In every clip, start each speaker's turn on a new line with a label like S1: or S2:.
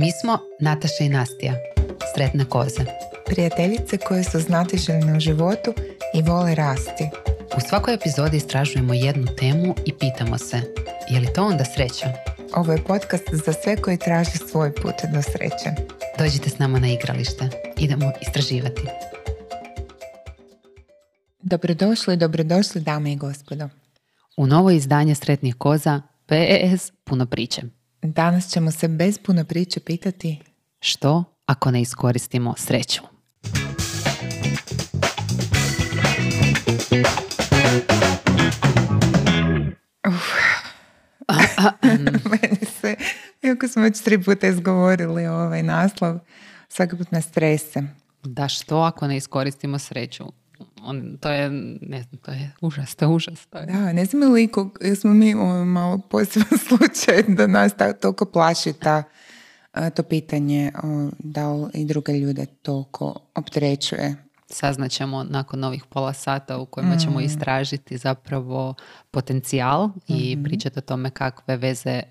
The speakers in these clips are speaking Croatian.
S1: Mi smo Nataša i Nastija, sretne koze.
S2: Prijateljice koje su znatiželjne u životu i vole rasti.
S1: U svakoj epizodi istražujemo jednu temu i pitamo se, je li to onda sreća?
S2: Ovo je podcast za sve koji traže svoj put do sreće.
S1: Dođite s nama na igralište. Idemo istraživati.
S2: Dobrodošli, dobrodošli dame i gospodo.
S1: U novo izdanje Sretnih koza PES puno priče.
S2: Danas ćemo se bez puno priče pitati
S1: Što ako ne iskoristimo sreću?
S2: Meni se, iako smo već tri puta izgovorili ovaj naslov, svaki put me strese.
S1: Da što ako ne iskoristimo sreću? On, to je, ne znam, to je užas, to je užas. To je.
S2: Da, ne znam li ko- jesmo mi malo poseban slučaj da nas ta, toliko plaši ta, to pitanje o, da li i druge ljude toliko opterećuje.
S1: Saznaćemo nakon ovih pola sata u kojima ćemo istražiti zapravo potencijal i pričati o tome kakve veze e,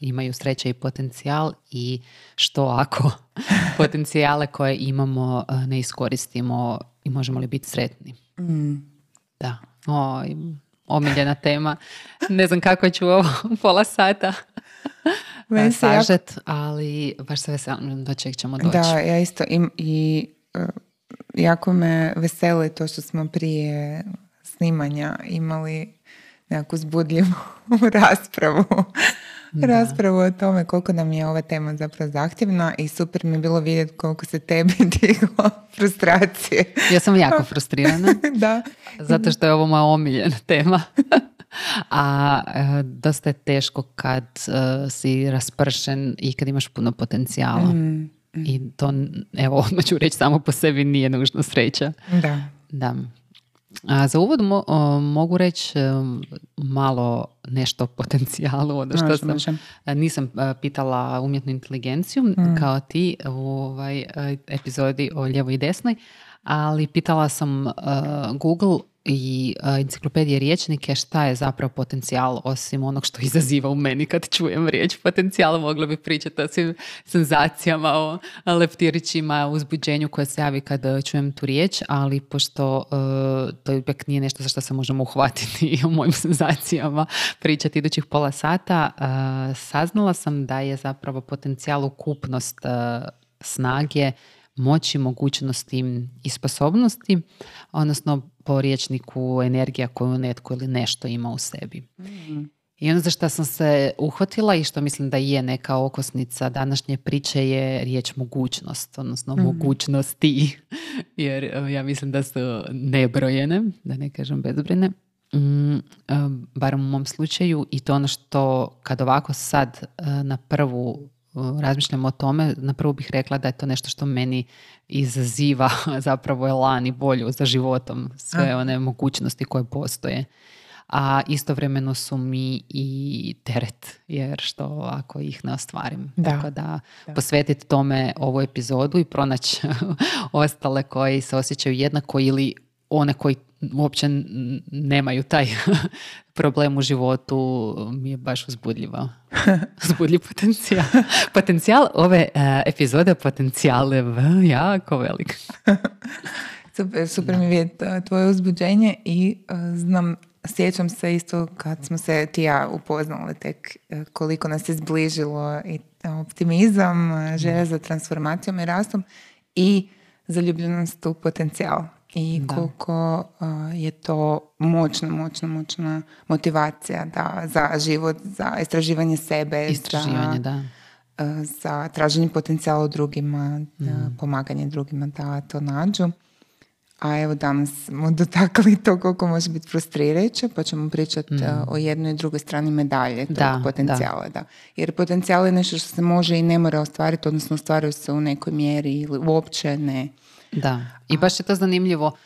S1: imaju sreća i potencijal i što ako potencijale koje imamo e, ne iskoristimo i možemo li biti sretni. Da, Oj, omiljena tema. Ne znam kako ću ovo pola sata
S2: se jako-
S1: sažet, ali baš se veselim do čeg ćemo doći.
S2: Da, ja isto im, i e, jako me veseli to što smo prije snimanja imali nekakvu zbudljivu raspravu. Raspravu o tome koliko nam je ova tema zapravo zahtjevna i super mi je bilo vidjeti koliko se tebi diglo frustracije.
S1: Ja sam jako frustrirana.
S2: da.
S1: Zato što je ovo moja omiljena tema. A e, dosta je teško kad e, si raspršen i kad imaš puno potencijala. I to, evo, odmah ću reći samo po sebi nije nužno sreća.
S2: Da.
S1: Da. A za uvod mo- o, mogu reći e, malo nešto o potencijalu, ono što
S2: Može,
S1: sam,
S2: može.
S1: a, nisam a, pitala umjetnu inteligenciju kao ti u ovaj epizodi o ljevoj i desnoj, ali pitala sam a, Google i a, enciklopedije riječnike šta je zapravo potencijal osim onog što izaziva u meni kad čujem riječ potencijal, mogla bi pričati o svim senzacijama, o leptirićima, uzbuđenju koje se javi kad e, čujem tu riječ, ali pošto e, to ipak nije nešto za što se možemo uhvatiti i o mojim senzacijama pričati idućih pola sata, e, saznala sam da je zapravo potencijal ukupnost e, snage, moći, mogućnosti i sposobnosti, odnosno po riječniku energija koju netko ili nešto ima u sebi. I ono za što sam se uhvatila i što mislim da je neka okosnica današnje priče je riječ mogućnost, odnosno mogućnosti, jer ja mislim da su nebrojene, da ne kažem bezbrojne. Mm, barem u mom slučaju i to ono što kad ovako sad e, na prvu razmišljam o tome, na prvu bih rekla da je to nešto što meni izaziva zapravo elan i bolju za životom, sve one mogućnosti koje postoje. A istovremeno su mi i teret, jer što ako ih ne ostvarim.
S2: Da.
S1: Tako da, posvetiti tome ovu epizodu i pronaći ostale koji se osjećaju jednako ili one koji uopće nemaju taj problem u životu mi je baš uzbudljiva. Uzbudljiv potencijal. Potencijal ove e, epizode potencijal je jako velik.
S2: Super, super mi je vidjeti uh, tvoje uzbuđenje i uh, znam, sjećam se isto kad smo se ti ja upoznali tek koliko nas je zbližilo i optimizam, želja za transformacijom i rastom i zaljubljenost u potencijal. I
S1: Da.
S2: koliko uh, je to moćna, moćna, moćna motivacija da, za život, za istraživanje sebe,
S1: Istraživanje,
S2: za,
S1: da.
S2: za traženje potencijala u drugima, da, pomaganje drugima da to nađu. A evo danas smo dotakli to koliko može biti frustrirajuće, pa ćemo pričati uh, o jednoj i drugoj strani medalje tog
S1: Da,
S2: potencijala. Da. Jer potencijal je nešto što se može i ne mora ostvariti, odnosno ostvaruje se u nekoj mjeri ili uopće ne.
S1: Da, i baš je to zanimljivo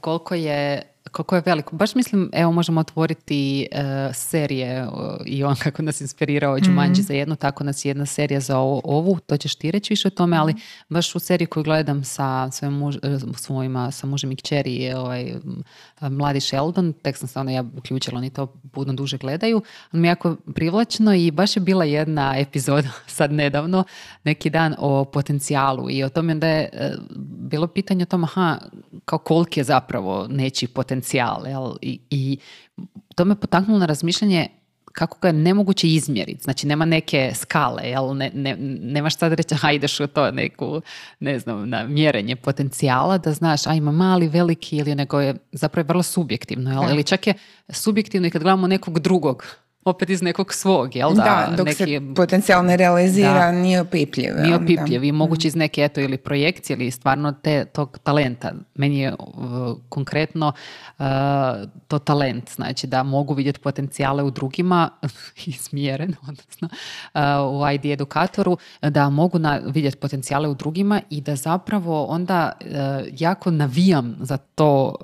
S1: koliko je koliko je veliko. Baš mislim, evo možemo otvoriti e, serije i on kako nas inspirirao Jumanji mm za jednu, tako nas jedna serija za ovu, to ćeš ti reći više o tome, ali baš u seriji koju gledam sa svojim muž, e, svojima, sa mužem i kćeri je ovaj, mladi Sheldon, tek sam se ona ja uključila, oni to puno duže gledaju, on mi je jako privlačno i baš je bila jedna epizoda sad nedavno, neki dan o potencijalu i o tome da je e, bilo pitanje o tom, aha, kao koliki je zapravo nečiji potencijal. Jel? I, I to me potaknulo na razmišljanje kako ga je nemoguće izmjeriti. Znači, nema neke skale, jel? Ne, ne, nemaš sad reći, a ideš u to neku, ne znam, na mjerenje potencijala, da znaš, a ima mali, veliki ili nego je zapravo vrlo subjektivno, jel? Ili čak je subjektivno i kad gledamo nekog drugog opet iz nekog svog, jel da?
S2: Da, dok neki, se potencijal ne realizira, nije opipljiv.
S1: Nije opipljiv i moguće iz neke eto ili projekcije ili stvarno te, tog talenta. Meni je konkretno uh, to talent, znači da mogu vidjeti potencijale u drugima, izmjeren, odnosno uh, u ID edukatoru, da mogu na, vidjeti potencijale u drugima i da zapravo onda uh, jako navijam za to,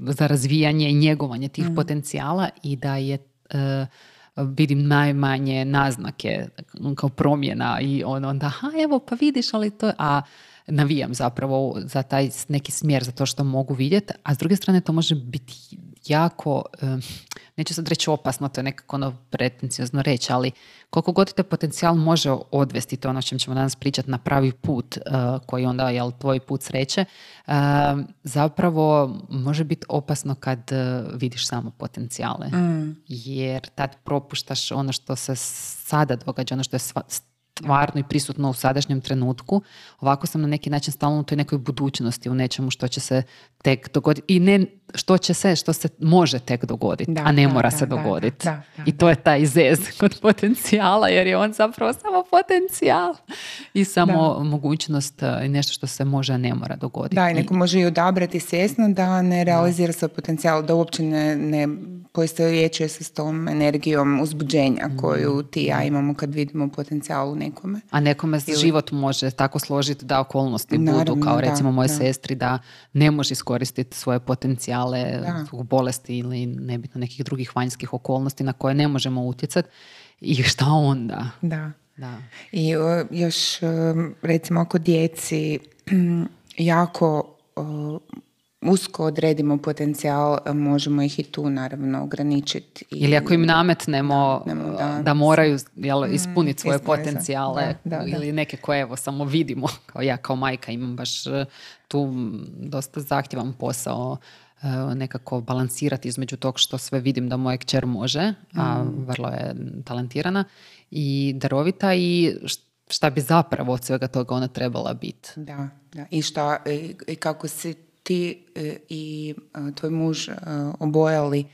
S1: za razvijanje i njegovanje tih mm. potencijala i da je vidim najmanje naznake kao promjena i on onda, aha evo pa vidiš ali to, a navijam zapravo za taj neki smjer, za to što mogu vidjeti, a s druge strane to može biti jako, neću sad reći opasno, to je nekako ono pretenciozno reći, ali koliko god te potencijal može odvesti, to ono čem ćemo danas pričati, na pravi put, uh, koji onda je tvoj put sreće, zapravo može biti opasno kad uh, vidiš samo potencijale. Mm. Jer tad propuštaš ono što se sada događa, ono što je stvarno i prisutno u sadašnjem trenutku. Ovako sam na neki način stalno u toj nekoj budućnosti, u nečemu što će se tek dogoditi. I ne što će se, što se može tek dogoditi, a ne mora se dogoditi. I to je taj zez kod potencijala, jer je on zapravo samo potencijal i samo mogućnost e, i nešto što se može, a ne mora dogoditi.
S2: Da, i neko može i odabrati svjesno da ne realizira svoj potencijal, da uopće ne, ne poistovjećuje se s tom energijom uzbuđenja mm. koju ti ja imamo kad vidimo potencijal u nekome.
S1: A nekome Ili... život može tako složiti da okolnosti budu, kao recimo moje sestri, da ne može iskoristiti svoje potencijale zbog bolesti ili nebitno nekih drugih vanjskih okolnosti na koje ne možemo utjecati. I šta onda?
S2: Da. da. I još recimo oko djeci jako usko odredimo potencijal, možemo ih i tu naravno ograničiti.
S1: Ili ako im nametnemo da, da, moraju jel, mm, ispuniti svoje potencijale ili neke koje evo samo vidimo, kao ja kao majka imam baš e, tu dosta zahtjevan posao e, nekako balansirati između tog što sve vidim da moja kćer može, a mm. vrlo je talentirana i darovita i šta bi zapravo od svega toga ona trebala biti.
S2: Da, da. I, šta, i kako si ti e, i e, tvoj muž e, obojali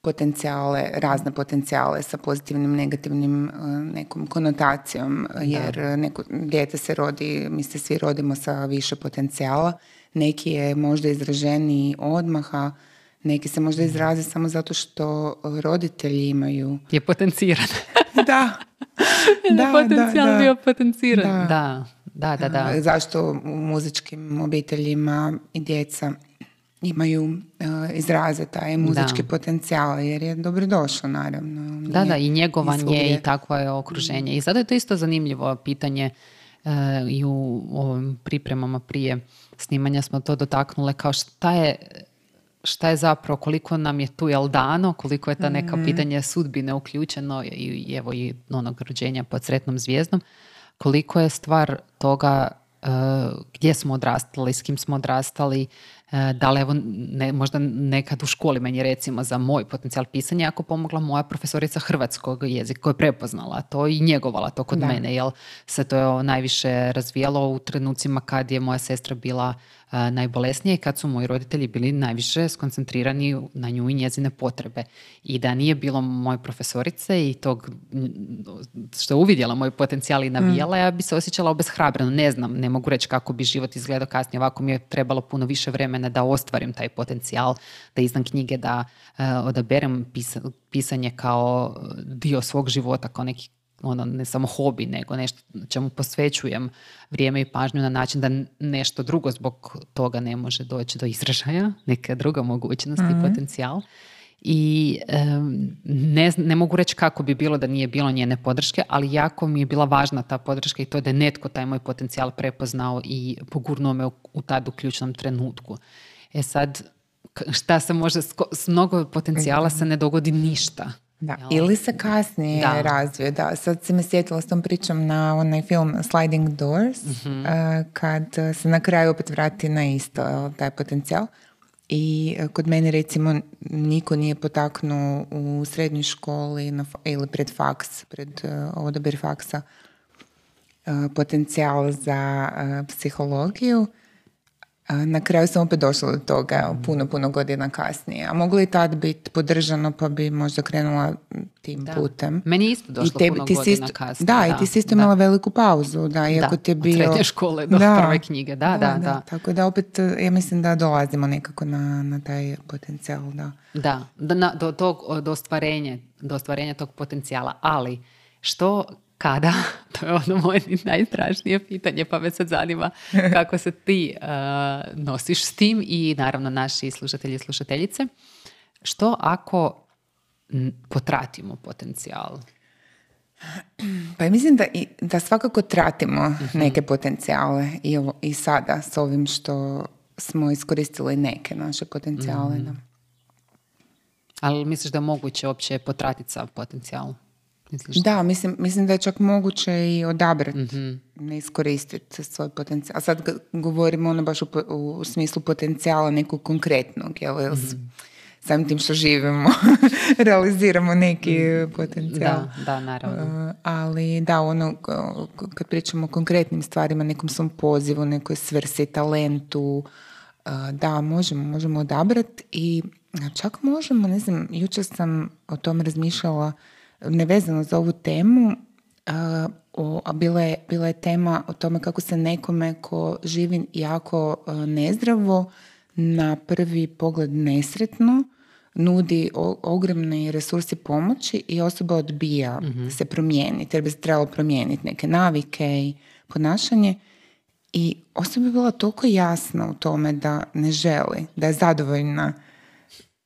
S2: potencijale, razne potencijale sa pozitivnim, negativnim nekom konotacijom, jer neko dijete se rodi, mi se svi rodimo sa više potencijala, neki je možda izraženiji odmaha, neki se možda izraze samo zato što roditelji imaju...
S1: Je potenciran.
S2: da.
S1: da, potencijal da, bio potenciran. Da. Da, da, da.
S2: Zašto u muzičkim obiteljima i djeca imaju uh, izraze taj muzički potencijal jer je dobrodošlo naravno.
S1: Da, da, i njegovanje i takvo je okruženje. I zato je to isto zanimljivo pitanje uh, i u ovim pripremama prije snimanja smo to dotaknule kao šta je šta je zapravo, koliko nam je tu jel dano, koliko je ta neka mm. pitanje sudbine uključeno i evo i onog rođenja pod sretnom zvijezdom koliko je stvar toga uh, gdje smo odrastali, s kim smo odrastali, da li evo ne, možda nekad u školi meni recimo za moj potencijal pisanja ako pomogla moja profesorica hrvatskog jezika koja je prepoznala to i njegovala to kod mene, jel se to najviše razvijalo u trenucima kad je moja sestra bila najbolesnije i kad su moji roditelji bili najviše skoncentrirani na nju i njezine potrebe. I da nije bilo moje profesorice i tog što je uvidjela moj potencijal i navijala, mm. ja bi se osjećala obeshrabreno. Ne znam, ne mogu reći kako bi život izgledao kasnije. Ovako mi je trebalo puno više vremena da ostvarim taj potencijal, da izdam knjige, da odaberem pisanje kao dio svog života, kao neki ono, ne samo hobi, nego nešto čemu posvećujem vrijeme i pažnju na način da nešto drugo zbog toga ne može doći do izražaja, neka druga mogućnost i mhm. potencijal. I ne, ne mogu reći kako bi bilo da nije bilo njene podrške, ali jako mi je bila važna ta podrška i to da je netko taj moj potencijal prepoznao i pogurnuo me u, u tad u ključnom trenutku. E sad, šta se može, s mnogo potencijala se ne dogodi ništa.
S2: Da. Ili se kasnije da. razvije. Da. Sad se me sjetila s tom pričom na onaj film Sliding Doors, mm kad se na kraju opet vrati na isto taj potencijal. I e, kod mene recimo niko nije potaknuo u srednjoj školi na, ili pred faks, pred uh, odabir faksa potencijal za psihologiju na kraju sam opet došla do toga puno, puno godina kasnije. A moglo i tad biti podržano pa bi možda krenula tim putem.
S1: Meni isto došlo I puno godina kasnije.
S2: Da, i ti si isto imala veliku pauzu. Da, iako ti je bio...
S1: Od škole do da, prve knjige. Da, da, da,
S2: Tako da opet, ja mislim da dolazimo nekako na, na taj potencijal. Da,
S1: da na, do, tog, do, ostvarenja, do ostvarenja tog potencijala. Ali što kada? To je ono moje najstrašnije pitanje, pa me sad zanima kako se ti uh, nosiš s tim i naravno naši slušatelji i slušateljice. Što ako potratimo potencijal?
S2: Pa mislim da, i, da svakako tratimo mhm. neke potencijale i, i sada s ovim što smo iskoristili neke naše potencijale. mm
S1: Ali misliš da je moguće uopće potratiti sa potencijal?
S2: Da, mislim, mislim da je čak moguće i odabrati, mm ne iskoristiti svoj potencijal. A sad govorimo ono baš u, u smislu potencijala nekog konkretnog, jel? mm Samim tim što živimo, realiziramo neki mhm. potencijal.
S1: Da, da, naravno.
S2: Uh, ali da, ono, kad pričamo o konkretnim stvarima, nekom svom pozivu, nekoj svrsi, talentu, uh, da, možemo, možemo odabrati i čak možemo, ne znam, jučer sam o tom razmišljala, nevezano za ovu temu, a bila je, bila je tema o tome kako se nekome ko živi jako nezdravo na prvi pogled nesretno nudi ogromni resursi pomoći i osoba odbija mm se promijeniti jer bi se trebalo promijeniti neke navike i ponašanje. I osoba je bila toliko jasna u tome da ne želi, da je zadovoljna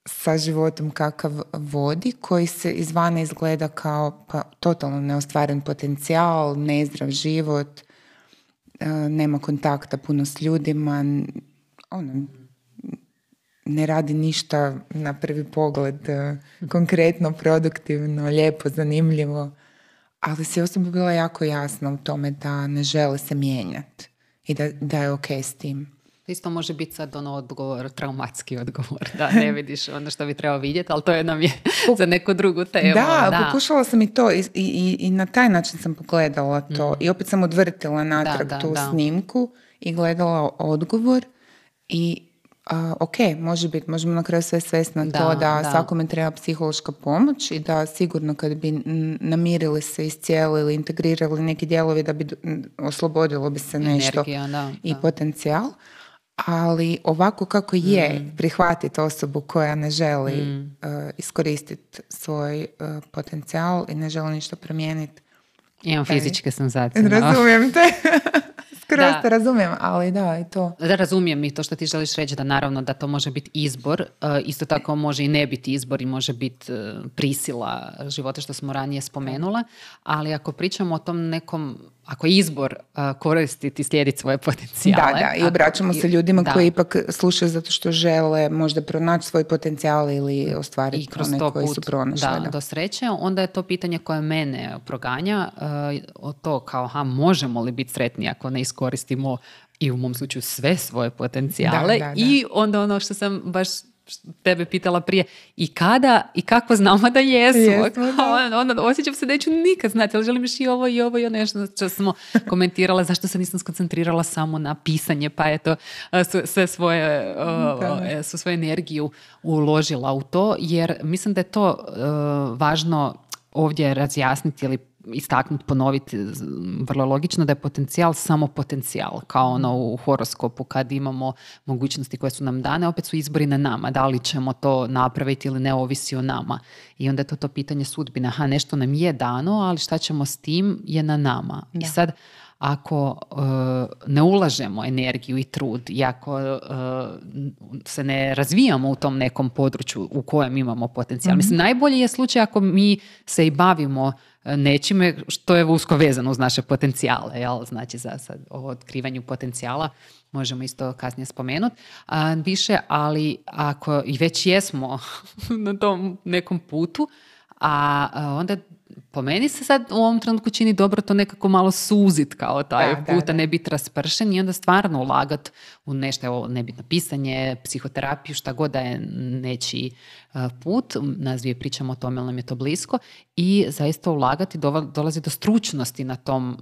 S2: sa životom kakav vodi, koji se izvana izgleda kao pa, totalno neostvaren potencijal, nezdrav život, e, nema kontakta puno s ljudima, ono, ne radi ništa na prvi pogled e, konkretno, produktivno, lijepo, zanimljivo, ali se osoba bila jako jasna u tome da ne žele se mijenjati i da, da je ok s tim.
S1: Isto može biti sad ono odgovor, traumatski odgovor, da ne vidiš ono što bi trebao vidjeti, ali to je nam je za neku drugu temu.
S2: Da, da. pokušala sam i to i, i, i, na taj način sam pogledala to mm. i opet sam odvrtila natrag tu snimku i gledala odgovor i ok, može biti, možemo na kraju sve svesti na to da, da svakome treba psihološka pomoć i da sigurno kad bi namirili se, iscijelili, integrirali neki dijelovi da bi oslobodilo bi se nešto i potencijal ali ovako kako je mm. prihvatiti osobu koja ne želi mm. uh, iskoristiti svoj uh, potencijal i ne želi ništa promijeniti.
S1: Imam fizičke senzacije.
S2: Razumijem te. Skroz te razumijem, ali da, i to.
S1: Da, razumijem i to što ti želiš reći da naravno da to može biti izbor, uh, isto tako može i ne biti izbor i može biti prisila života što smo ranije spomenula, ali ako pričamo o tom nekom ako je izbor uh, koristiti i slijediti svoje potencijale.
S2: Da, da, i obraćamo se ljudima koji ipak slušaju zato što žele možda pronaći svoj potencijal ili ostvariti I kroz to koji su pronašli.
S1: Da, do sreće, onda je to pitanje koje mene proganja, uh, o to kao, ha, možemo li biti sretni ako ne iskoristimo i u mom slučaju sve svoje potencijale i onda ono što sam baš tebe pitala prije i kada? I kako znamo da jesu. Onda osjećam se da neću nikad znati, ali želim još i ovo i ovo i ono? Nešto što smo komentirala, zašto se nisam skoncentrirala samo na pisanje, pa eto sve svoje, e, su svoju energiju uložila u to, jer mislim da je to e, važno ovdje razjasniti ili istaknuti, ponoviti, vrlo logično da je potencijal samo potencijal, kao ono u horoskopu kad imamo mogućnosti koje su nam dane, opet su izbori na nama, da li ćemo to napraviti ili ne ovisi o nama. I onda je to to pitanje sudbine, aha, nešto nam je dano, ali šta ćemo s tim je na nama. I sad, ako e, ne ulažemo energiju i trud i ako e, se ne razvijamo u tom nekom području u kojem imamo potencijal. mm Mislim, najbolji je slučaj ako mi se i bavimo nečime što je usko vezano uz naše potencijale. Jel? Znači, za sad, o otkrivanju potencijala možemo isto kasnije spomenuti više, ali ako i već jesmo na tom nekom putu, a onda po meni se sad u ovom trenutku čini dobro to nekako malo suzit kao taj puta, ne biti raspršen i onda stvarno ulagat u nešto, evo, nebitno pisanje, psihoterapiju, šta god da je nečiji e, put, nas dvije pričamo o tome, ali nam je to blisko. I zaista ulagati dolazi do stručnosti na tom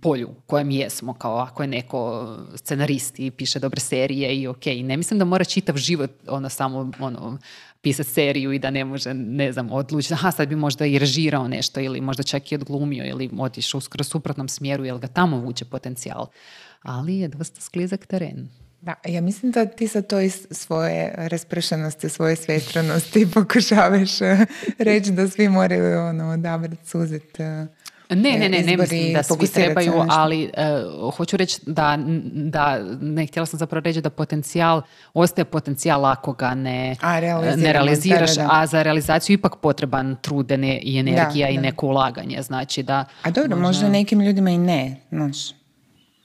S1: polju u kojem jesmo, kao ako je neko scenarist i piše dobre serije i ok, ne mislim da mora čitav život ono samo ono, pisati seriju i da ne može, ne znam, odlučiti, aha, sad bi možda i režirao nešto ili možda čak i odglumio ili otišao u suprotnom smjeru jer ga tamo vuče potencijal. Ali je dosta sklizak teren.
S2: Da, ja mislim da ti sa to iz svoje raspršenosti, svoje svetranosti pokušavaš eh, reći da svi moraju ono, odabrati, suziti eh,
S1: ne, ne, ne, ne mislim da svi trebaju, ali uh, hoću reći da, da, ne, htjela sam zapravo reći da potencijal, ostaje potencijal ako ga ne, a, ne realiziraš, a za realizaciju ipak potreban trud i energija i neko ulaganje, znači da...
S2: A dobro, možda, nekim ljudima i ne, znaš,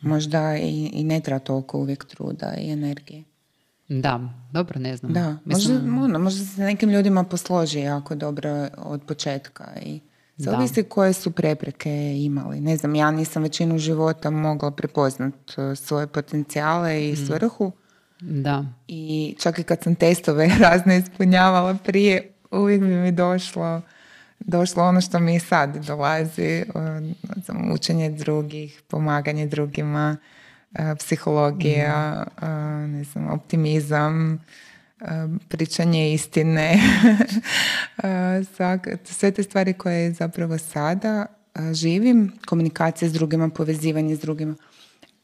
S2: možda i, i ne treba toliko uvijek truda i energije.
S1: Da, dobro, ne znam.
S2: Da, možda, ono, možda se nekim ljudima posloži jako dobro od početka i Zavisi koje su prepreke imali. Ne znam, ja nisam većinu života mogla prepoznat e, svoje potencijale i mm. svrhu.
S1: Da.
S2: I čak i kad sam testove razne ispunjavala prije, uvijek bi mi došlo, došlo ono što mi sad dolazi. E, znam, učenje drugih, pomaganje drugima, e, psihologija, mm. ne znam, optimizam, pričanje istine, sve te stvari koje zapravo sada živim, komunikacija s drugima, povezivanje s drugima,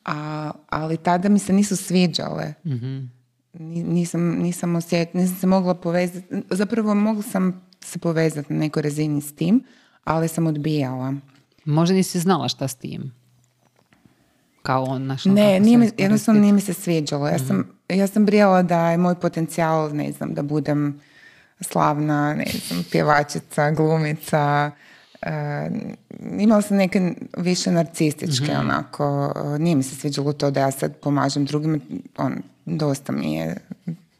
S2: a, ali tada mi se nisu sviđale. mm Nisam, nisam, osjet, nisam se mogla povezati, zapravo mogla sam se povezati na nekoj razini s tim, ali sam odbijala.
S1: Možda nisi znala šta s tim? Kao on naš...
S2: Ne, nije mi, jednostavno nije mi se sviđalo. Ja sam mhm ja sam brijala da je moj potencijal, ne znam, da budem slavna, ne znam, pjevačica, glumica. Uh, imala sam neke više narcističke, mm onako, nije mi se sviđalo to da ja sad pomažem drugima, on, dosta mi je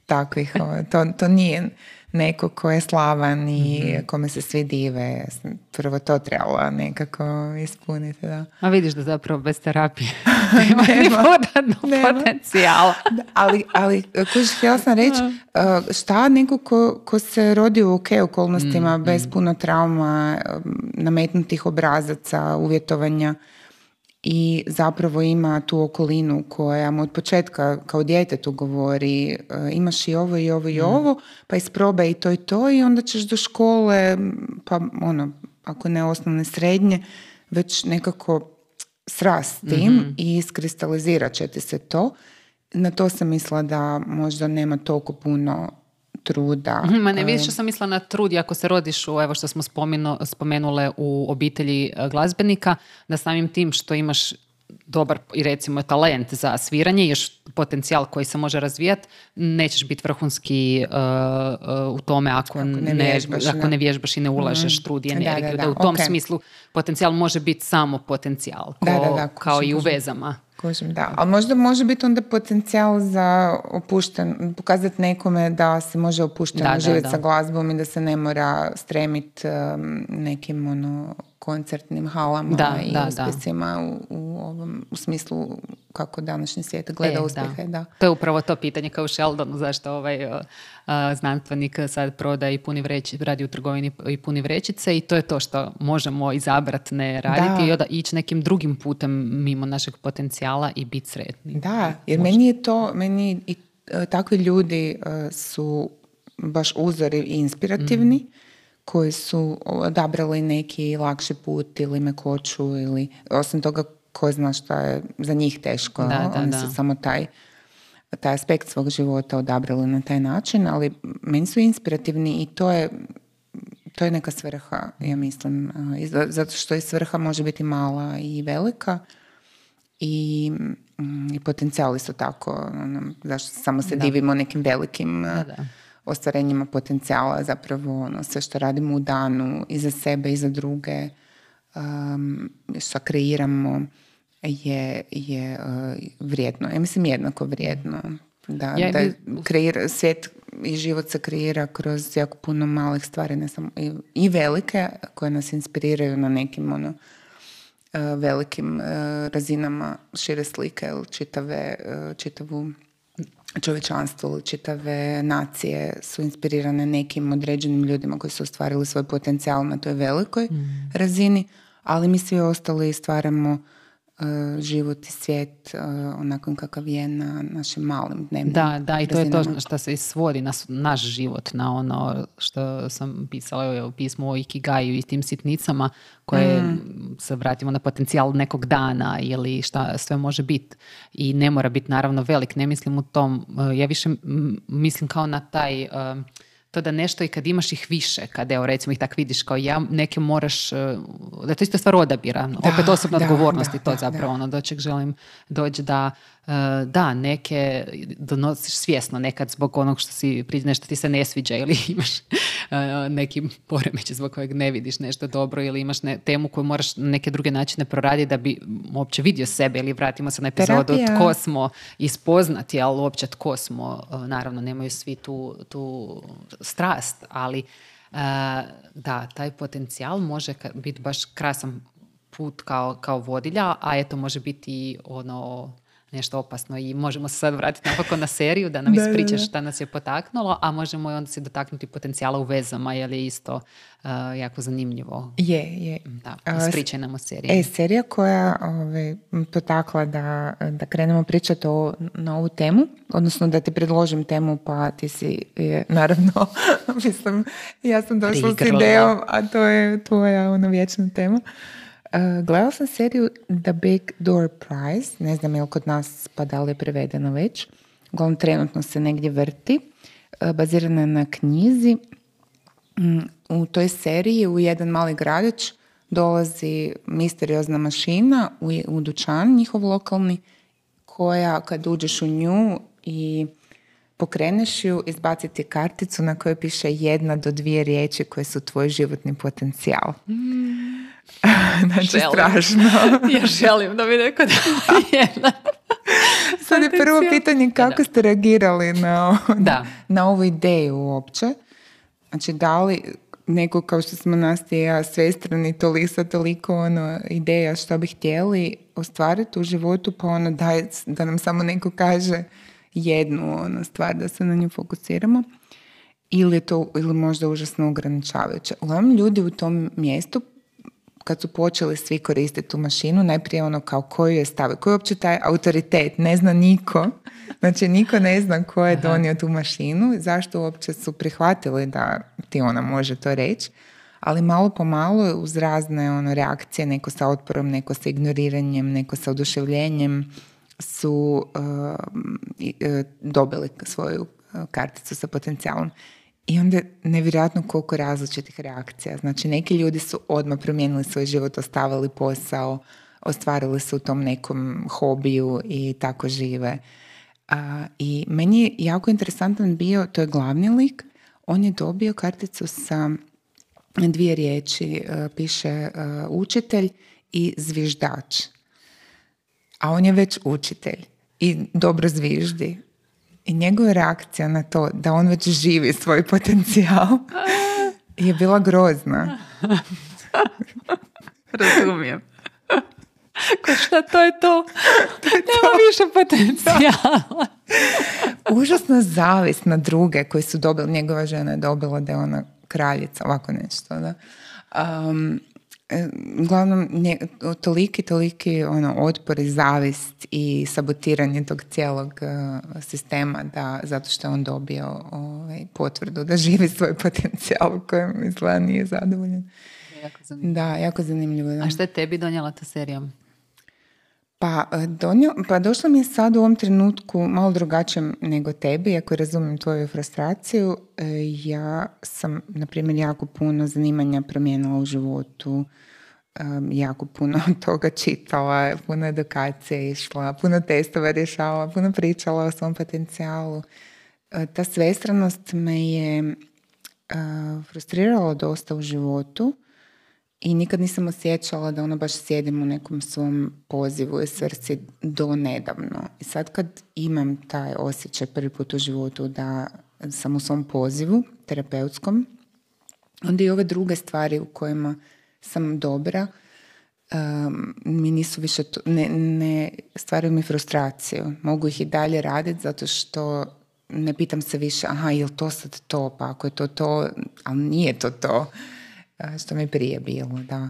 S2: takvih, to, to nije neko ko je slavan i mm kome se svi dive. Prvo to trebala nekako ispuniti. Da.
S1: A vidiš da zapravo bez terapije nema, nema potencijala.
S2: ali, ali kužiš, htjela sam reći, šta neko ko, ko se rodi u ok okolnostima, mm, bez mm. puno trauma, nametnutih obrazaca, uvjetovanja, i zapravo ima tu okolinu koja mu od početka kao djetetu govori e, imaš i ovo i ovo i mm. ovo, pa isprobaj i to i to i onda ćeš do škole, pa ono, ako ne osnovne srednje, već nekako srast tim mm i iskristalizirat će ti se to. Na to sam mislila da možda nema toliko puno truda.
S1: Ma ne vidiš što sam mislila na trud, ako se rodiš u, evo što smo spomenule u obitelji e, glazbenika, da samim tim što imaš dobar i recimo talent za sviranje, još potencijal koji se može razvijati, nećeš biti vrhunski uh, uh, u tome ako, ne, vježbaš, ako ne vježbaš i ne ulažeš mm. trud i energiju. Da, u tom smislu potencijal može biti samo potencijal, kao i u vezama.
S2: Kužim, da. Ali možda može biti onda potencijal za opušten, pokazati nekome da se može opušteno živjeti sa glazbom i da se ne mora stremiti um, nekim ono, koncertnim halama da, i da, uspjesima u, u, ovom, u smislu kako današnji svijet gleda e, uspjehe. Da.
S1: To je upravo to pitanje kao u Sheldonu, zašto ovaj uh, znanstvenik sad proda i puni vreći, radi u trgovini i puni vrećice i to je to što možemo izabrati ne raditi i onda ići nekim drugim putem mimo našeg potencijala i biti sretni.
S2: Da, jer meni je to, meni i uh, takvi ljudi uh, su baš uzori i inspirativni. Mm koji su odabrali neki lakši put ili mekoću ili osim toga ko zna šta je za njih teško.
S1: Da, da,
S2: Oni
S1: da.
S2: su samo taj, taj aspekt svog života odabrali na taj način, ali meni su inspirativni i to je to je neka svrha, ja mislim. za- Zato što i svrha može biti mala i velika i, mm, i potencijali su tako. ono, zašto samo se divimo nekim velikim a,
S1: Da, da.
S2: Ostvarenjima potencijala, zapravo ono, sve što radimo u danu i za sebe i za druge, um, što kreiramo je, je uh, vrijedno. Ja mislim jednako vrijedno. Da,
S1: Ja
S2: da kreira, svijet i život se kreira kroz jako puno malih stvari, ne samo i, i velike koje nas inspiriraju na nekim ono uh, velikim uh, razinama šire slike ili čitave, uh, čitavu čovječanstvo ili čitave nacije su inspirirane nekim određenim ljudima koji su ostvarili svoj potencijal na toj velikoj razini, ali mi svi ostali stvaramo uh, život i svijet uh, onakvim kakav je na našim malim dnevnim
S1: Da, da, i to je to što se svodi na naš život, na ono što sam pisala u pismu o Ikigaju i tim sitnicama koje se vratimo na potencijal nekog dana ili šta sve može biti. I ne mora biti naravno velik, ne mislim u tom, eh, ja više mislim kao na taj... eh, to da nešto i kad imaš ih više, kad evo recimo ih tak vidiš kao ja, neke moraš, eh, da to isto stvar odabira, opet osobna
S2: da,
S1: odgovornost i
S2: da,
S1: to
S2: da,
S1: zapravo ono do čeg želim doći da e, da, neke donosiš svjesno nekad zbog onog što si nešto ti se ne sviđa ili imaš neki poremećaj zbog kojeg ne vidiš nešto dobro ili imaš ne, temu koju moraš na neke druge načine proraditi da bi uopće vidio sebe ili vratimo se na epizodu
S2: Terapija.
S1: tko smo ispoznati, ali uopće tko smo, e, naravno nemaju svi tu, tu strast, ali e, da, taj potencijal može biti baš krasan put kao, kao vodilja, a eto može biti ono nešto opasno i možemo se sad vratiti napokon na seriju da nam
S2: Da, da,
S1: ispričaš
S2: da.
S1: šta nas je potaknulo, a možemo i onda se dotaknuti potencijala u vezama, jer je isto uh, jako zanimljivo.
S2: Je, je.
S1: Da,
S2: A,
S1: ispričaj nam o seriji.
S2: E, serija koja ovaj, m, potakla da, da krenemo pričati o, na ovu temu, odnosno da ti predložim temu, pa ti si, je, naravno, mislim, ja sam došla s
S1: Prigrlila.
S2: idejom, a to je tvoja ono vječna tema. Uh, gledala sam seriju The Big Door Prize, ne znam je li kod nas pa da li je prevedeno već, uglavnom trenutno se negdje vrti, uh, bazirana na knjizi. Mm, u toj seriji u jedan mali gradić dolazi misteriozna mašina u, u dućan njihov lokalni koja kad uđeš u nju i pokreneš ju, izbaciti karticu na kojoj piše jedna do dvije riječi koje su tvoj životni potencijal. znači
S1: Želim.
S2: strašno.
S1: ja želim da mi neko da jedna.
S2: Sad je prvo pitanje kako ste reagirali na,
S1: Da.
S2: na ovu ideju uopće. Znači, da li neko kao što smo Nastja i ja svestrani toliko, toliko ono, ideja što bi htjeli ostvariti u životu, pa ono daj, da nam samo neko kaže jednu ono, stvar da se na nju fokusiramo. Ili je to, ili možda užasno ograničavajuće. Uglavnom ljudi u tom mjestu kad su počeli svi koristiti tu mašinu, najprije ono kao koju je stavio, koji je uopće taj autoritet, ne zna niko. Znači niko ne zna ko je donio tu mašinu, zašto uopće su prihvatili da ti ona može to reći. Ali malo po malo uz razne ono, reakcije, neko sa otporom, neko sa ignoriranjem, neko sa oduševljenjem su i, e, dobili svoju e, karticu sa potencijalom. I onda je nevjerojatno koliko različitih reakcija. Znači, neki ljudi su odmah promijenili svoj život, ostavili posao, ostvarili su u tom nekom hobiju i tako žive. A, I meni je jako interesantan bio, to je glavni lik, on je dobio karticu sa dvije riječi, e, piše e, učitelj i zviždač. A on je već učitelj i dobro zviždi. I njegova reakcija na to da on već živi svoj potencijal je bila grozna.
S1: Razumijem. Ko šta, to je to. Nema više potencijala.
S2: Užasna zavist na druge koji su dobili, njegova žena je dobila da je ona kraljica, ovako nešto, da. Um, uglavnom nje, toliki, toliki ono, otpor i zavist i sabotiranje tog cijelog uh, sistema da zato što je on dobio ovaj, potvrdu da živi svoj potencijal u kojem izgleda nije zadovoljan.
S1: Jako zanimljivo.
S2: Da, jako zanimljivo. Da.
S1: A što je tebi donijela ta serija?
S2: Pa, e, donio, pa došlo mi je sad u ovom trenutku malo drugačijem nego tebi, ako razumijem tvoju frustraciju. E, ja sam, na primjer, jako puno zanimanja promijenila u životu, jako puno toga čitala, puno edukacije išla, puno testova rješavala, puno pričala o svom potencijalu. E, ta svestranost me je frustrirala dosta u životu i nikad nisam osjećala da ono baš sjedim u nekom svom pozivu i svrci do nedavno. I sad kad imam taj osjećaj prvi put u životu da sam u svom pozivu terapeutskom, onda i ove druge stvari u kojima sam dobra um, mi nisu više, ne, ne stvaraju mi frustraciju. Mogu ih i dalje raditi zato što ne pitam se više, aha, je li to sad to? Pa ako je to to, ali nije to to što mi prije bilo, da.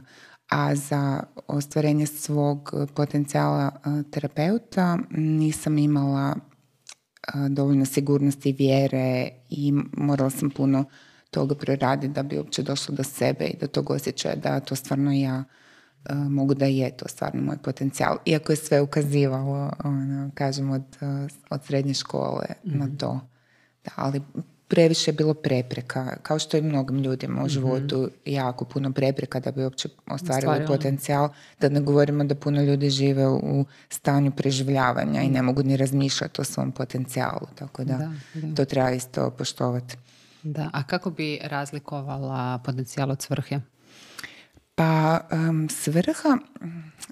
S2: A za ostvarenje svog potencijala terapeuta nisam imala dovoljno sigurnosti i vjere i morala sam puno toga proraditi da bi uopće došla do sebe i do tog osjećaja da to stvarno ja mogu da je to stvarno moj potencijal. Iako je sve ukazivalo, ono, kažem, od, od srednje škole na mhm. to. Da, ali previše bilo prepreka, kao što i mnogim ljudima u mhm. životu jako puno prepreka da bi uopće ostvarili potencijal, da ne govorimo da puno ljudi žive u stanju preživljavanja i ne mogu ni razmišljati o svom potencijalu, tako da, to treba isto poštovati.
S1: Da, a kako bi razlikovala potencijal od svrhe?
S2: Pa svrha,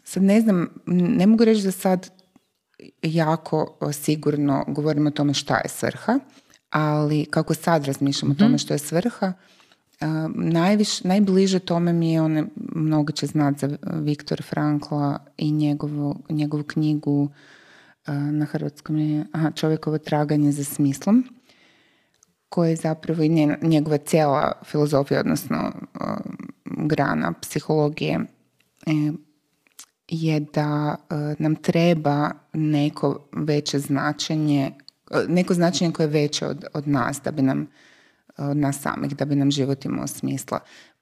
S2: sad ne znam, ne mogu reći da sad jako sigurno govorimo o tome šta je svrha, ali kako sad razmišljam o tome mhm. što je svrha, najviš, najbliže tome mi je, one, mnogo će znati za Viktor Frankla i njegovu, njegovu knjigu na hrvatskom je aha, čovjekovo traganje za smislom, koje je zapravo i njegova cijela filozofija, odnosno grana psihologije, e, je da nam treba neko veće značenje neko značenje koje je veće od, od nas, da bi nam od nas samih, da bi nam život imao smisla.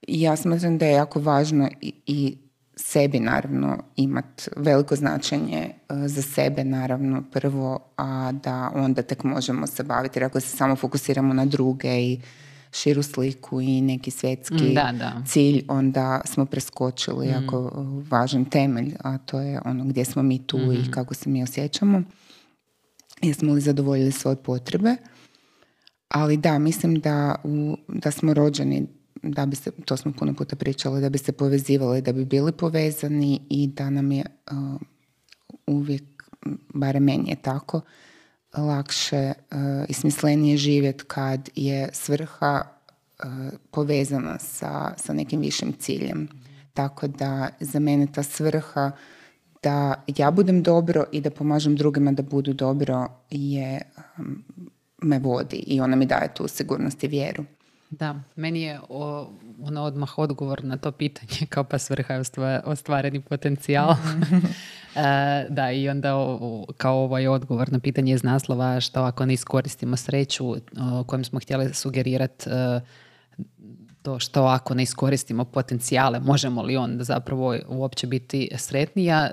S2: I ja smatram da je jako važno i, i sebi naravno imat veliko značenje e, za sebe naravno prvo, a da onda tek možemo se baviti. Jer ako se samo fokusiramo na druge i širu sliku i neki svjetski
S1: da, da.
S2: cilj, onda smo preskočili mm. jako važan temelj, a to je ono gdje smo mi tu i mhm. kako se mi osjećamo jesmo li zadovoljili svoje potrebe. Ali da, mislim da, u, da smo rođeni da bi se, to smo puno puta pričali, da bi se povezivali, da bi bili povezani i da nam je uh, uvijek, barem meni je tako, lakše uh, i smislenije živjeti kad je svrha uh, povezana sa, sa nekim višim ciljem. Tako da za mene ta svrha da ja budem dobro i da pomažem drugima da budu dobro je um, me vodi i ona mi daje tu sigurnost i vjeru.
S1: Da, meni je o, ono odmah odgovor na to pitanje kao pa svrha je ostvareni potencijal. Mhm. e, da, i onda o, kao ovaj odgovor na pitanje iz naslova što ako ne iskoristimo sreću o kojem smo htjeli sugerirati e, to što ako ne iskoristimo potencijale, možemo li on zapravo uopće biti sretniji? E,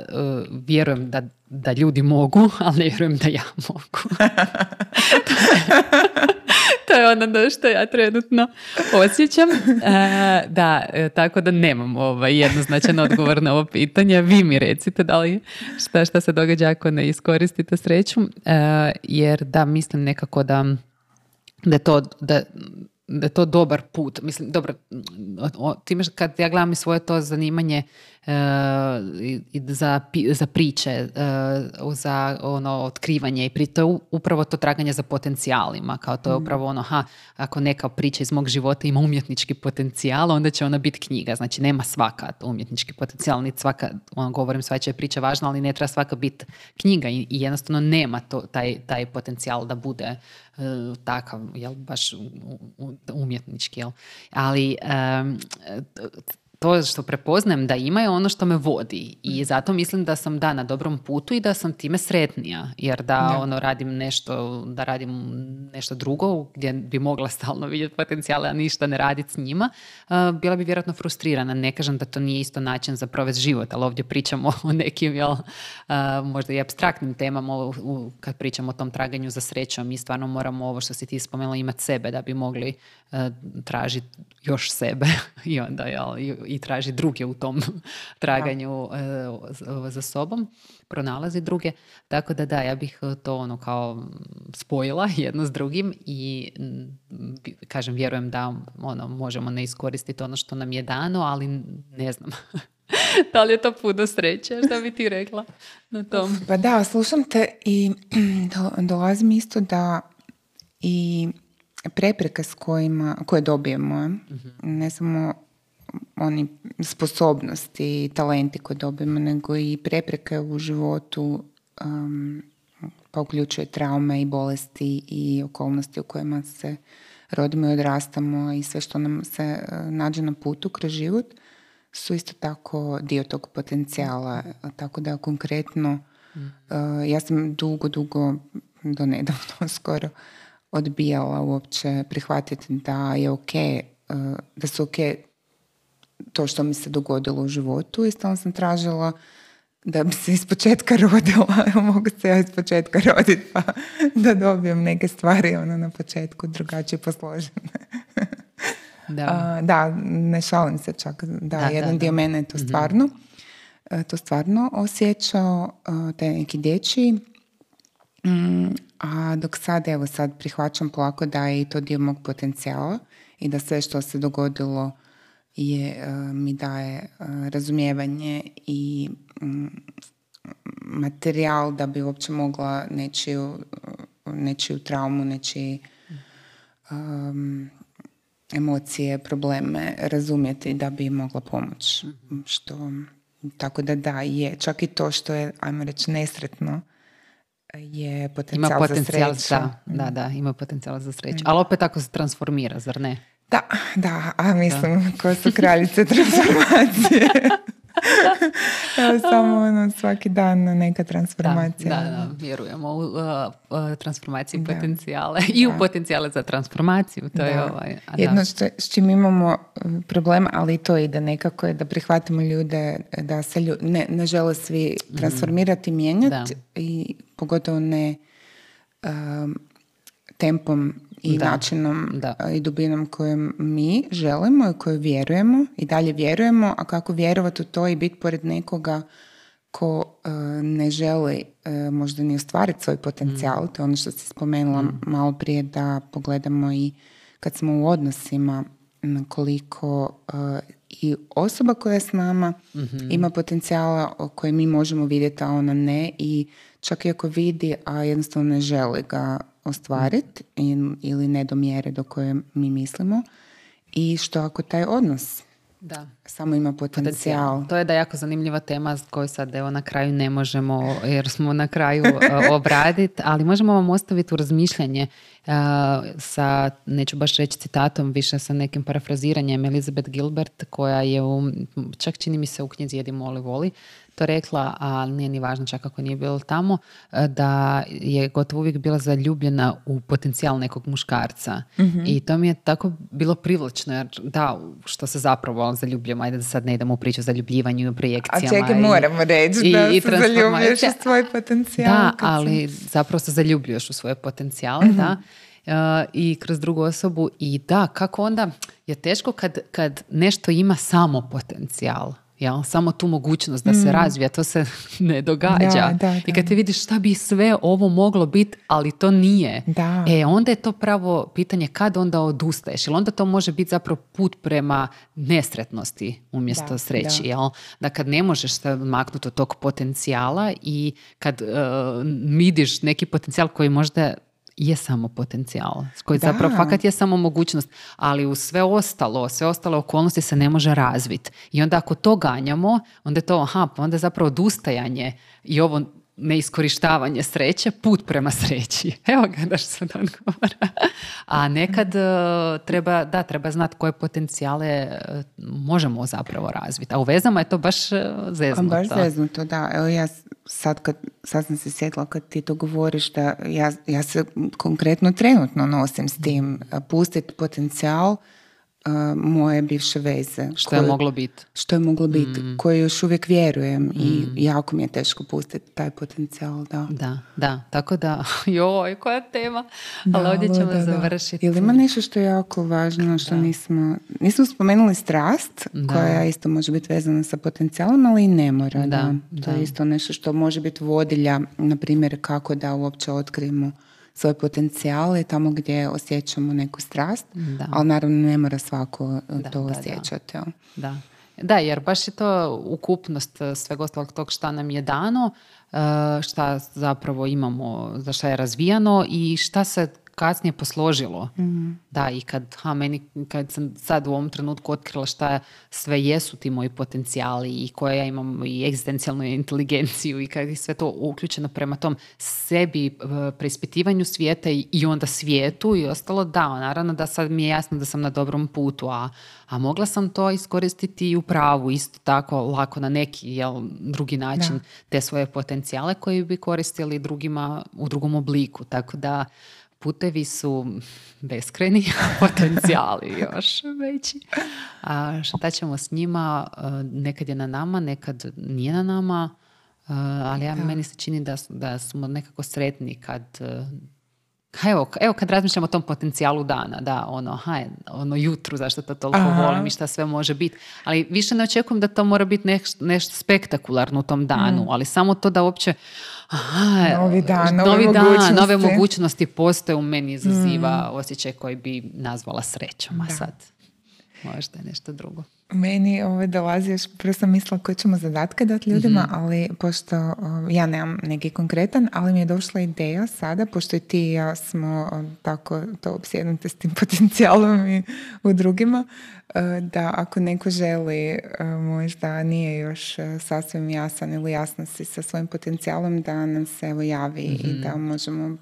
S1: vjerujem da, da ljudi mogu, ali ne vjerujem da ja mogu. to je ono što ja trenutno osjećam. E, da, e, tako da nemam ovaj jednoznačan odgovor na ovo pitanje. Vi mi recite da li šta, šta se događa ako ne iskoristite sreću. jer da, mislim nekako da da to, da, da je to dobar put. Mislim, dobro, time kad ja gledam i svoje to zanimanje za, za priče, uh, za ono otkrivanje i pri to je upravo to traganje za potencijalima. Kao to je mm. upravo ono, ha, ako neka priča iz mog života ima umjetnički potencijal, onda će ona biti knjiga. Znači, nema svaka umjetnički potencijal, niti svaka, ono, govorim, sva će priča važna, ali ne treba svaka biti knjiga i, i jednostavno nema to, taj, taj potencijal da bude E, takav, jel, baš umjetnički, jel. Ali to što prepoznajem da ima je ono što me vodi. I zato mislim da sam da na dobrom putu i da sam time sretnija. Jer da, ono radim nešto da radim nešto drugo gdje bi mogla stalno vidjeti potencijale a ništa ne raditi s njima bila bi vjerojatno frustrirana. Ne kažem da to nije isto način za provest život ali ovdje pričamo o nekim jel, možda i abstraktnim temama kad pričamo o tom traganju za srećom. Mi stvarno moramo ovo što si ti spomenula imati sebe da bi mogli tražiti još sebe i onda jel, i, traži druge u tom traganju e, za sobom, pronalazi druge. Tako da da, ja bih to ono kao spojila jedno s drugim i kažem, vjerujem da ono, možemo ne iskoristiti ono što nam je dano, ali ne znam. da li je to puno sreće, što bi ti rekla na tom?
S2: Pa da, slušam te i dolazim isto da i prepreke s kojima, koje dobijemo, mhm. ne samo oni sposobnosti i talenti koje dobijemo, nego i prepreke u životu um, pa uključuje traume i bolesti i okolnosti u kojima se rodimo i odrastamo i sve što nam se uh, nađe na putu kroz život su isto tako dio tog potencijala. Tako da konkretno mhm. uh, ja sam dugo, dugo do nedavno skoro odbijala uopće prihvatiti da je ok, uh, da su ok to što mi se dogodilo u životu i stalno sam tražila da bi se iz početka rodila, mogu se ja iz početka roditi pa da dobijem neke stvari ono na početku drugačije posložene. Da. da, ne šalim se čak. Da, jedan dio mene je to mhm. stvarno, e, to stvarno osjećao, e, taj neki dječji. Mm, a dok sad, evo sad prihvaćam polako da je i to dio mog potencijala i da sve što se dogodilo je, e, mi daje e, razumijevanje i mm, materijal da bi uopće mogla nečiju, nečiju traumu, nečiji um, emocije, probleme razumjeti da bi mogla pomoći. Što, tako da da, je. Čak i to što je, ajmo reći, nesretno, je potencijal, ima potencijal za sreću.
S1: Da, da, da, ima potencijal za sreću. Ali opet tako se transformira, zar ne?
S2: Da, da, a mislim, ko su kraljice transformacije. Evo samo ono, svaki dan neka transformacija.
S1: Da, da, vjerujemo u uh, uh, transformaciji potencijale i u potencijale za transformaciju. To je ovaj,
S2: Jedno što, s čim imamo um, problem, ali i to ide nekako je da prihvatimo ljude da se ne, ne žele svi mhm. transformirati, mijenjati i pogotovo ne um, tempom i načinom da. i dubinom kojom mi želimo i koju vjerujemo i dalje vjerujemo, a kako vjerovati u to i biti pored nekoga ko e, ne želi uh, možda ni ostvariti svoj potencijal, mm. to je ono što si spomenula mm. malo prije da pogledamo i kad smo u odnosima koliko e, i osoba koja je s nama mhm. ima potencijala koje mi možemo vidjeti, a ona ne i čak i ako vidi, a jednostavno ne želi ga ostvariti ili ne do mjere do koje mi mislimo i što ako taj odnos da. samo ima potencijal.
S1: To je da jako zanimljiva tema koju sad evo na kraju ne možemo jer smo na kraju e, obraditi, ali možemo vam ostaviti u razmišljanje uh, sa, neću baš reći citatom, više sa nekim parafraziranjem Elizabeth Gilbert koja je u, čak čini mi se u knjizi Jedi Moli Voli to rekla, a nije ni važno čak ako nije bilo tamo, e, da je gotovo uvijek bila zaljubljena u potencijal nekog muškarca. Mhm. I to mi je tako bilo privlačno, jer da, što se zapravo zaljubljamo, ajde da sad ne idemo u priču o zaljubljivanju i projekcijama.
S2: A čekaj, moramo reći i, da i se zaljubljuješ u svoj potencijal.
S1: Da, ali zapravo se zaljubljuješ u svoje potencijale, mm da. Uh, i kroz drugu osobu i da, kako onda je teško kad, kad nešto ima samo potencijal jel? samo tu mogućnost da se mm. razvija, to se ne događa. I kad ti vidiš šta bi sve ovo moglo biti, ali to nije, e onda je to pravo pitanje kad onda odustaješ, jer onda to može biti zapravo put prema nesretnosti umjesto sreći, jel? Da kad ne možeš se maknuti od tog potencijala i kad uh, vidiš neki potencijal koji možda je samo potencijal, koji da. zapravo fakat je samo mogućnost, ali u sve ostalo, sve ostale okolnosti se ne može razviti. I onda ako to ganjamo, onda je to, aha, pa onda je zapravo odustajanje i ovo neiskorištavanje sreće, put prema sreći. Evo ga daš sad odgovora. A nekad e, treba, da, treba znati koje potencijale e, možemo zapravo razviti. A u vezama je to baš e, zeznuto.
S2: Baš zeznuto, da. Evo ja sad, kad, sad sam se sjetila kad ti to govoriš da ja, ja se konkretno trenutno nosim s tim. Pustiti potencijal moje bivše veze.
S1: Što je moglo biti.
S2: Što je moglo biti, mm. koje još uvijek vjerujem i mm. jako mi je teško pustiti taj potencijal, da.
S1: Da, da, tako da, joj, koja tema, ali ovdje ćemo da, završiti.
S2: Ili ima nešto što je jako važno, što nismo, nismo spomenuli strast, koja isto može biti vezana sa potencijalom, ali i ne mora. Da, To je isto nešto što može biti vodilja, na primjer, kako da uopće otkrijemo svoje potencijale tamo gdje osjećamo neku strast, da. ali naravno ne mora svako e, to osjećati.
S1: Da. da. Da, jer baš je to ukupnost e, svega ostalog tog šta nam je dano, e, šta zapravo imamo, za šta je razvijano i šta se kasnije posložilo. mm Da, i kad, ha, meni, kad sam sad u ovom trenutku otkrila šta sve jesu ti moji potencijali i koje ja imam i egzistencijalnu inteligenciju i kad je sve to uključeno prema tom sebi, e, preispitivanju svijeta i onda svijetu i ostalo, da, naravno da sad mi je jasno da sam na dobrom putu, a, a mogla sam to iskoristiti i u pravu, isto tako lako na neki jel, drugi način te svoje potencijale koji bi koristili drugima u drugom obliku, tako da putevi su beskreni, potencijali još veći. A šta ćemo s njima? E, nekad je na nama, nekad nije na nama, e, ali ja, meni se čini da, da smo nekako sretni kad e, Evo, evo kad razmišljam o tom potencijalu dana, da, ono, haj, ono jutru, zašto to toliko volim i šta sve može biti. Ali više ne očekujem da to mora biti nešto, nešto spektakularno u tom danu, mm. ali samo to da uopće aha,
S2: novi dan, nove, mogućnosti.
S1: nove mogućnosti postoje u meni izaziva mm. osjećaj koji bi nazvala srećom, a sad možda je nešto drugo.
S2: Meni ovo dolazi još, prvo sam mislila koje ćemo zadatke dati ljudima, mhm. ali pošto ja nemam neki konkretan, ali mi je došla ideja sada, pošto i ti i ja smo tako to obsjednute s tim potencijalom i u drugima, da ako neko želi, možda nije još sasvim jasan ili jasno si sa svojim potencijalom, da nam se evo javi i mhm. da možemo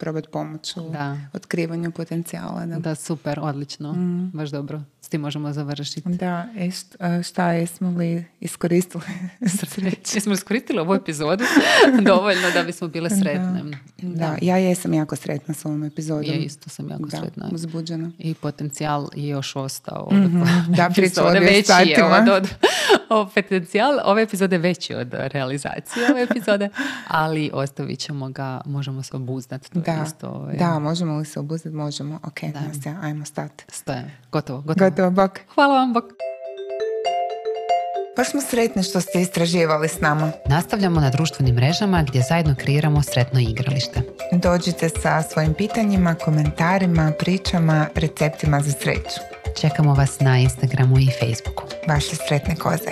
S2: probati pomoć u otkrivanju potencijala.
S1: Da, da super, odlično, mm. baš dobro tim možemo završiti.
S2: Da, e šta jesmo li iskoristili
S1: sreće? Jesmo li iskoristili ovu epizodu dovoljno da bismo bile sretne?
S2: Da, da. ja jesam jako sretna s ovom epizodom. Ja
S1: isto sam jako
S2: da,
S1: sretna.
S2: uzbuđena.
S1: I potencijal je još ostao. Mm-hmm. Da, epizode veći je od, od, o potencijal ove epizode veći od realizacije ove epizode, ali ostavit ćemo ga, možemo se obuzdati. To
S2: da,
S1: isto,
S2: ovaj. da, možemo li se obuzdati? Možemo. Ok, da. ajmo stati.
S1: Stoje. Gotovo, gotovo.
S2: Gotovo, bok.
S1: Hvala vam, bok.
S2: Baš smo sretni što ste istraživali s nama.
S1: Nastavljamo na društvenim mrežama gdje zajedno kreiramo sretno igralište.
S2: Dođite sa svojim pitanjima, komentarima, pričama, receptima za sreću.
S1: Čekamo vas na Instagramu i Facebooku.
S2: Vaše sretne koze.